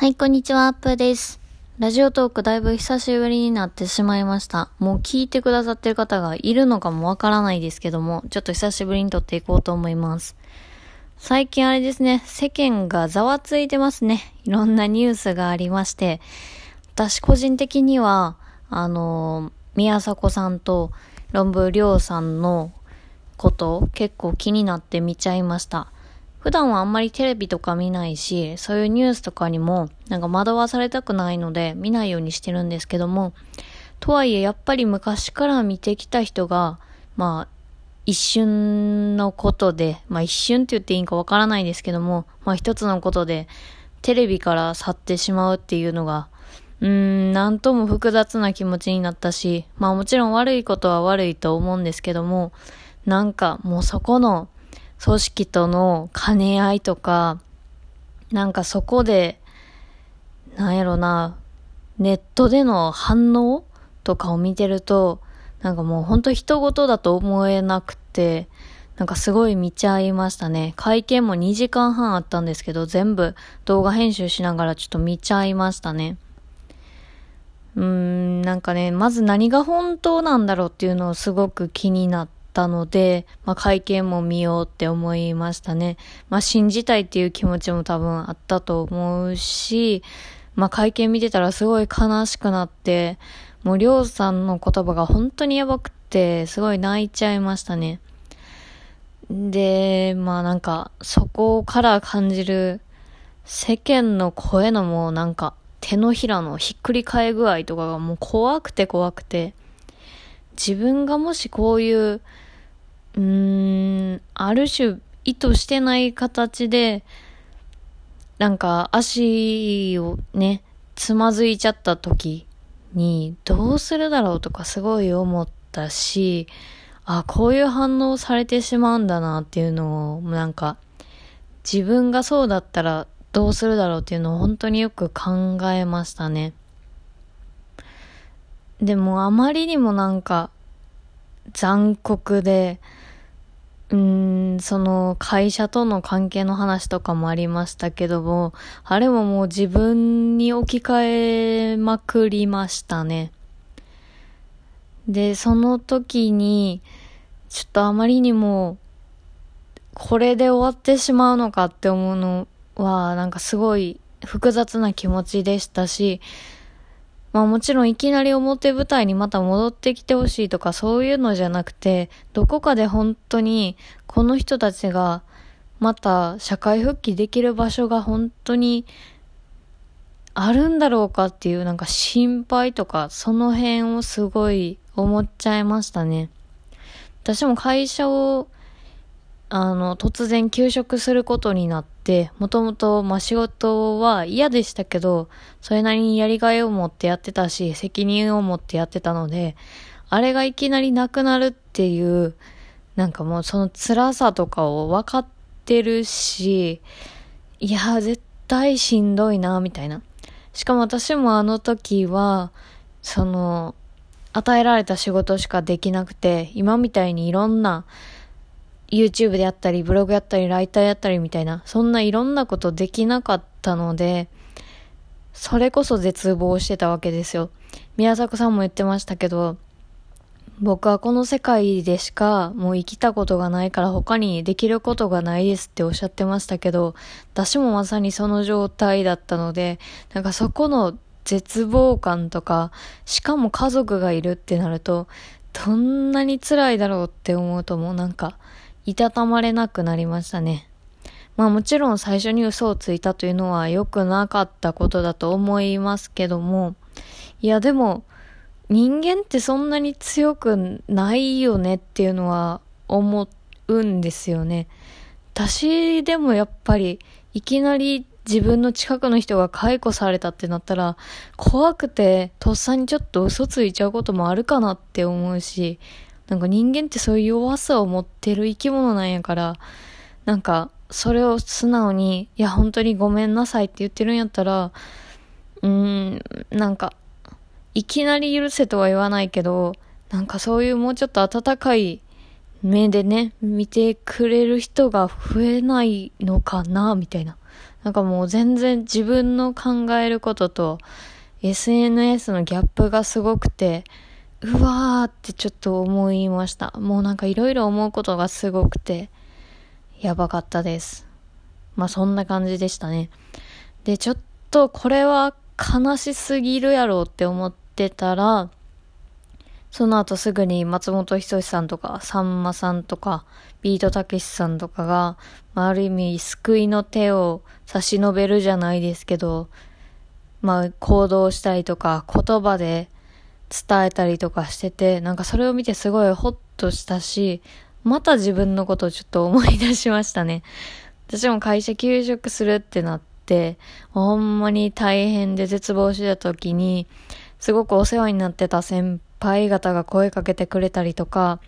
はい、こんにちは、アップです。ラジオトークだいぶ久しぶりになってしまいました。もう聞いてくださってる方がいるのかもわからないですけども、ちょっと久しぶりに撮っていこうと思います。最近あれですね、世間がざわついてますね。いろんなニュースがありまして、私個人的には、あの宮迫さんと論文亮さんのこと結構気になって見ちゃいました。普段はあんまりテレビとか見ないし、そういうニュースとかにもなんか惑わされたくないので見ないようにしてるんですけども、とはいえやっぱり昔から見てきた人が、まあ、一瞬のことで、まあ一瞬って言っていいんかわからないですけども、まあ一つのことで、テレビから去ってしまうっていうのが、うーん、なんとも複雑な気持ちになったし、まあもちろん悪いことは悪いと思うんですけども、なんかもうそこの組織との兼ね合いとか、なんかそこで、なんやろな、ネットでの反応とかを見てると、なんかもうほんと人事だと思えなくて、なんかすごい見ちゃいましたね。会見も2時間半あったんですけど、全部動画編集しながらちょっと見ちゃいましたね。うーん、なんかね、まず何が本当なんだろうっていうのをすごく気になってったので、まあ、会見も見ようって思いましたね。まあ、信じたいっていう気持ちも多分あったと思うし、まあ、会見見てたらすごい悲しくなって、もうりょうさんの言葉が本当にやばくて、すごい泣いちゃいましたね。で、まあなんか、そこから感じる世間の声のもうなんか、手のひらのひっくり返具合とかがもう怖くて怖くて、自分がもしこういううーん、ある種意図してない形で、なんか足をね、つまずいちゃった時にどうするだろうとかすごい思ったし、あ、こういう反応されてしまうんだなっていうのを、なんか、自分がそうだったらどうするだろうっていうのを本当によく考えましたね。でもあまりにもなんか残酷で、うん、その会社との関係の話とかもありましたけども、あれももう自分に置き換えまくりましたね。で、その時に、ちょっとあまりにも、これで終わってしまうのかって思うのは、なんかすごい複雑な気持ちでしたし、まあもちろんいきなり表舞台にまた戻ってきてほしいとかそういうのじゃなくて、どこかで本当にこの人たちがまた社会復帰できる場所が本当にあるんだろうかっていうなんか心配とかその辺をすごい思っちゃいましたね。私も会社をあの、突然休職することになって、もともと、ま仕事は嫌でしたけど、それなりにやりがいを持ってやってたし、責任を持ってやってたので、あれがいきなりなくなるっていう、なんかもうその辛さとかを分かってるし、いや、絶対しんどいな、みたいな。しかも私もあの時は、その、与えられた仕事しかできなくて、今みたいにいろんな、YouTube であったり、ブログやったり、ライターやったりみたいな、そんないろんなことできなかったので、それこそ絶望してたわけですよ。宮迫さんも言ってましたけど、僕はこの世界でしかもう生きたことがないから他にできることがないですっておっしゃってましたけど、私もまさにその状態だったので、なんかそこの絶望感とか、しかも家族がいるってなると、どんなに辛いだろうって思うともうなんか、いたたまれなくなりましたね。まあもちろん最初に嘘をついたというのは良くなかったことだと思いますけども、いやでも人間ってそんなに強くないよねっていうのは思うんですよね。私でもやっぱりいきなり自分の近くの人が解雇されたってなったら怖くてとっさにちょっと嘘ついちゃうこともあるかなって思うしなんか人間ってそういう弱さを持ってる生き物なんやから、なんか、それを素直に、いや、本当にごめんなさいって言ってるんやったら、うーん、なんか、いきなり許せとは言わないけど、なんかそういうもうちょっと温かい目でね、見てくれる人が増えないのかな、みたいな。なんかもう全然自分の考えることと SNS のギャップがすごくて、うわーってちょっと思いました。もうなんかいろいろ思うことがすごくて、やばかったです。まあそんな感じでしたね。で、ちょっとこれは悲しすぎるやろうって思ってたら、その後すぐに松本人志さんとか、さんまさんとか、ビートたけしさんとかが、まあ、ある意味救いの手を差し伸べるじゃないですけど、まあ行動したりとか、言葉で伝えたりとかしてて、なんかそれを見てすごいホッとしたし、また自分のことをちょっと思い出しましたね。私も会社休職するってなって、ほんまに大変で絶望してた時に、すごくお世話になってた先輩方が声かけてくれたりとか、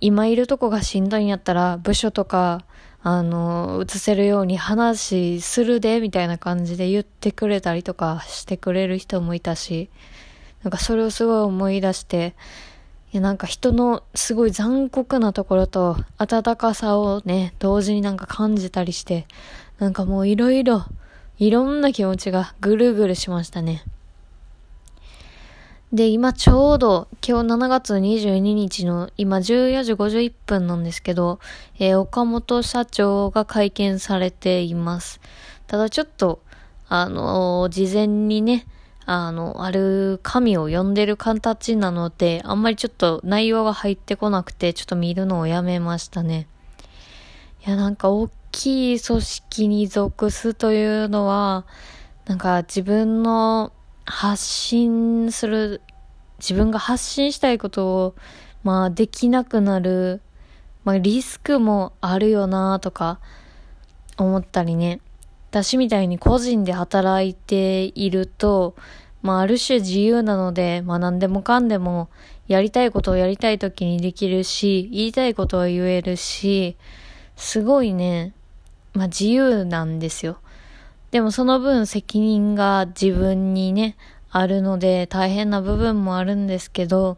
今いるとこがしんどいんやったら、部署とか、あの、移せるように話するで、みたいな感じで言ってくれたりとかしてくれる人もいたし、なんかそれをすごい思い出して、いやなんか人のすごい残酷なところと温かさをね、同時になんか感じたりして、なんかもういろいろ、いろんな気持ちがぐるぐるしましたね。で、今ちょうど、今日7月22日の今14時51分なんですけど、えー、岡本社長が会見されています。ただちょっと、あのー、事前にね、あの、ある紙を読んでる形なので、あんまりちょっと内容が入ってこなくて、ちょっと見るのをやめましたね。いや、なんか大きい組織に属すというのは、なんか自分の発信する、自分が発信したいことを、まあできなくなる、まあリスクもあるよなとか思ったりね。私みたいに個人で働いていると、まあある種自由なので、まあ何でもかんでもやりたいことをやりたい時にできるし、言いたいことは言えるし、すごいね、まあ自由なんですよ。でもその分責任が自分にね、あるので大変な部分もあるんですけど、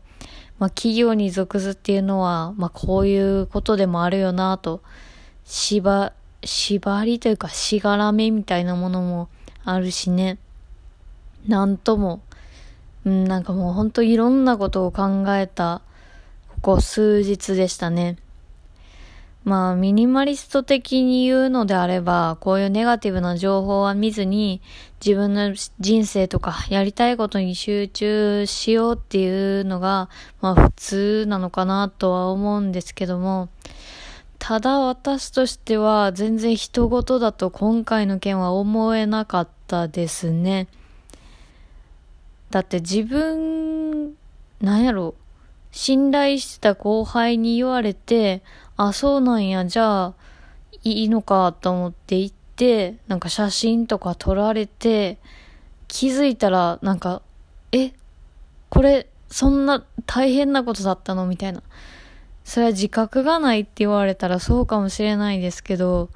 まあ企業に属すっていうのは、まあこういうことでもあるよなと、縛、縛りというかしがらめみたいなものもあるしね。なんとも、うん、なんかもうほんといろんなことを考えた、ここ数日でしたね。まあ、ミニマリスト的に言うのであれば、こういうネガティブな情報は見ずに、自分の人生とかやりたいことに集中しようっていうのが、まあ普通なのかなとは思うんですけども、ただ私としては全然人事だと今回の件は思えなかったですね。だって自分、なんやろ、信頼してた後輩に言われて、あ、そうなんや、じゃあ、いいのかと思って行って、なんか写真とか撮られて、気づいたら、なんか、え、これ、そんな大変なことだったのみたいな。それは自覚がないって言われたらそうかもしれないですけど、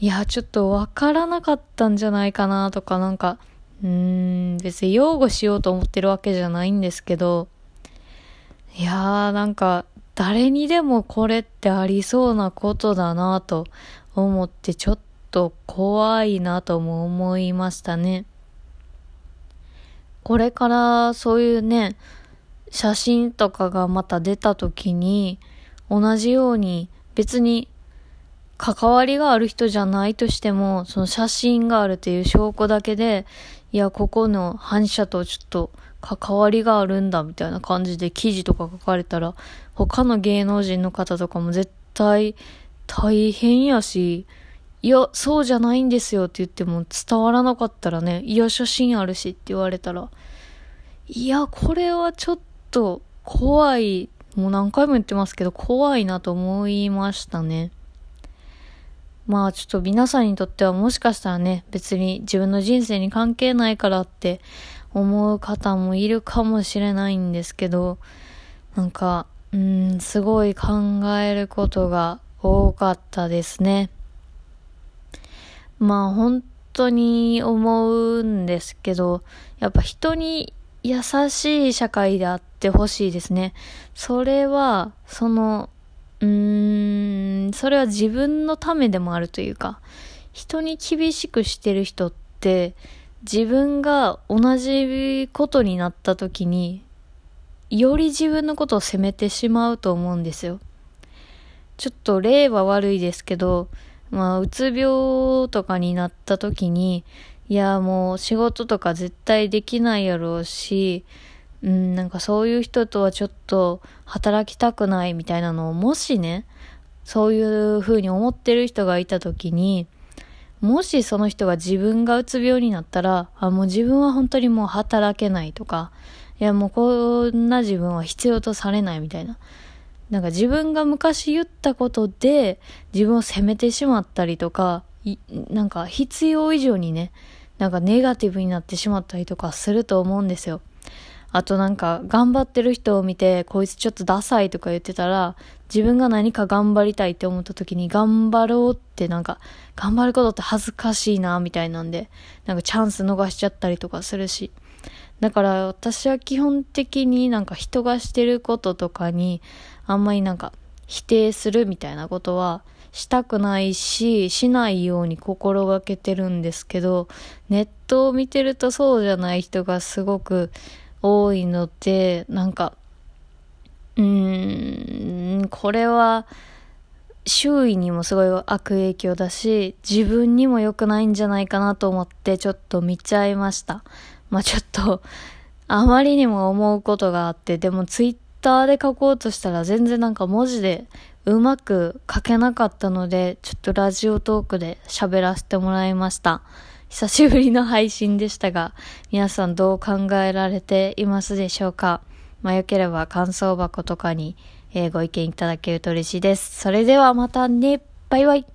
いや、ちょっとわからなかったんじゃないかなとか、なんか、うーん、別に擁護しようと思ってるわけじゃないんですけど、いやーなんか、誰にでもこれってありそうなことだなと思ってちょっと怖いなとも思いましたね。これからそういうね、写真とかがまた出た時に同じように別に関わりがある人じゃないとしても、その写真があるという証拠だけで、いや、ここの反射とちょっと関わりがあるんだみたいな感じで記事とか書かれたら、他の芸能人の方とかも絶対大変やし、いや、そうじゃないんですよって言っても伝わらなかったらね、いや、写真あるしって言われたら、いや、これはちょっと怖い、もう何回も言ってますけど、怖いなと思いましたね。まあちょっと皆さんにとってはもしかしたらね、別に自分の人生に関係ないからって思う方もいるかもしれないんですけど、なんか、うん、すごい考えることが多かったですね。まあ本当に思うんですけど、やっぱ人に優しい社会であってほしいですね。それは、その、うーん、それは自分のためでもあるというか、人に厳しくしてる人って自分が同じことになった時により自分のことを責めてしまうと思うんですよ。ちょっと例は悪いですけど、まあ、うつ病とかになった時に、いや、もう仕事とか絶対できないやろうし、うん、なんかそういう人とはちょっと働きたくないみたいなのを、もしね、そういう風に思ってる人がいた時に、もしその人が自分がうつ病になったら、あ、もう自分は本当にもう働けないとか、いやもうこんな自分は必要とされないみたいな。なんか自分が昔言ったことで自分を責めてしまったりとか、なんか必要以上にね、なんかネガティブになってしまったりとかすると思うんですよ。あとなんか頑張ってる人を見てこいつちょっとダサいとか言ってたら自分が何か頑張りたいって思った時に頑張ろうってなんか頑張ることって恥ずかしいなみたいなんでなんかチャンス逃しちゃったりとかするしだから私は基本的になんか人がしてることとかにあんまりなんか否定するみたいなことはしたくないし、しないように心がけてるんですけど、ネットを見てるとそうじゃない人がすごく多いので、なんか、うーん、これは、周囲にもすごい悪影響だし、自分にも良くないんじゃないかなと思ってちょっと見ちゃいました。まあちょっと、あまりにも思うことがあって、でもツイッターで書こうとしたら全然なんか文字でうまく書けなかったので、ちょっとラジオトークで喋らせてもらいました。久しぶりの配信でしたが、皆さんどう考えられていますでしょうか？まあ、よければ感想箱とかに、え、ご意見いただけると嬉しいです。それではまたね。バイバイ。